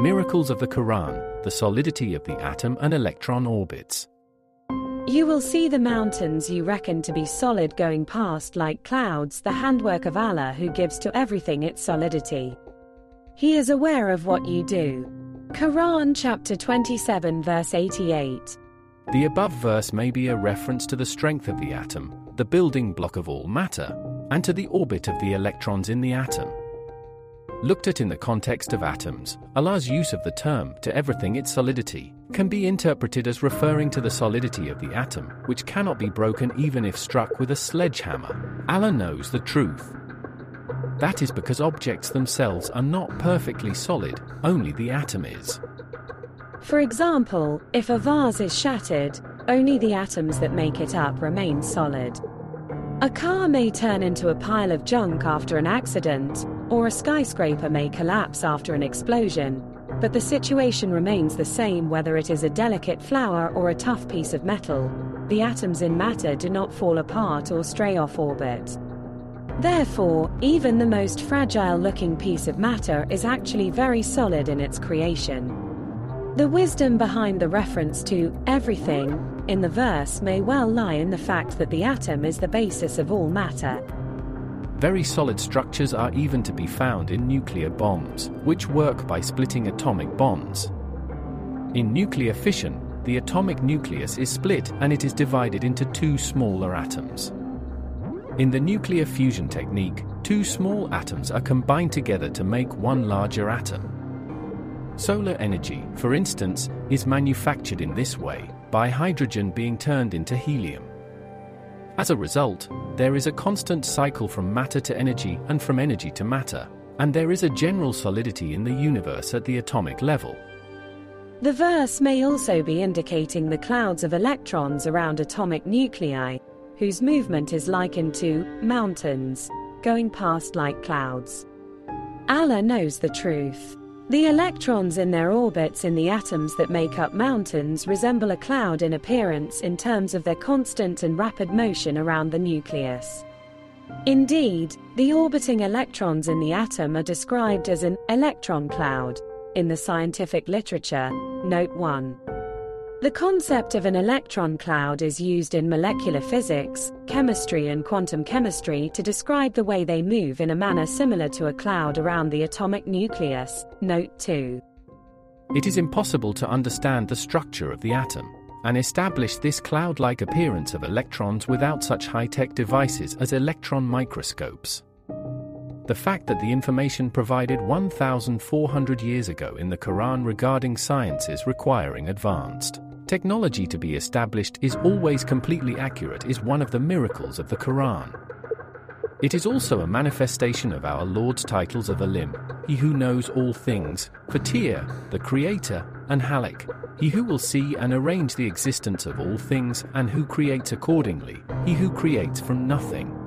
Miracles of the Quran, the solidity of the atom and electron orbits. You will see the mountains you reckon to be solid going past like clouds, the handwork of Allah who gives to everything its solidity. He is aware of what you do. Quran chapter 27 verse 88. The above verse may be a reference to the strength of the atom, the building block of all matter, and to the orbit of the electrons in the atom. Looked at in the context of atoms, Allah's use of the term to everything its solidity can be interpreted as referring to the solidity of the atom, which cannot be broken even if struck with a sledgehammer. Allah knows the truth. That is because objects themselves are not perfectly solid, only the atom is. For example, if a vase is shattered, only the atoms that make it up remain solid. A car may turn into a pile of junk after an accident, or a skyscraper may collapse after an explosion, but the situation remains the same whether it is a delicate flower or a tough piece of metal. The atoms in matter do not fall apart or stray off orbit. Therefore, even the most fragile looking piece of matter is actually very solid in its creation. The wisdom behind the reference to everything in the verse may well lie in the fact that the atom is the basis of all matter. Very solid structures are even to be found in nuclear bombs, which work by splitting atomic bonds. In nuclear fission, the atomic nucleus is split and it is divided into two smaller atoms. In the nuclear fusion technique, two small atoms are combined together to make one larger atom. Solar energy, for instance, is manufactured in this way, by hydrogen being turned into helium. As a result, there is a constant cycle from matter to energy and from energy to matter, and there is a general solidity in the universe at the atomic level. The verse may also be indicating the clouds of electrons around atomic nuclei, whose movement is likened to mountains, going past like clouds. Allah knows the truth. The electrons in their orbits in the atoms that make up mountains resemble a cloud in appearance in terms of their constant and rapid motion around the nucleus. Indeed, the orbiting electrons in the atom are described as an electron cloud in the scientific literature. Note 1. The concept of an electron cloud is used in molecular physics, chemistry, and quantum chemistry to describe the way they move in a manner similar to a cloud around the atomic nucleus. Note 2. It is impossible to understand the structure of the atom and establish this cloud like appearance of electrons without such high tech devices as electron microscopes. The fact that the information provided 1,400 years ago in the Quran regarding sciences requiring advanced technology to be established is always completely accurate is one of the miracles of the Quran. It is also a manifestation of our Lord's titles of Alim, He who knows all things, Fatir, the Creator, and Halik, He who will see and arrange the existence of all things and who creates accordingly, He who creates from nothing.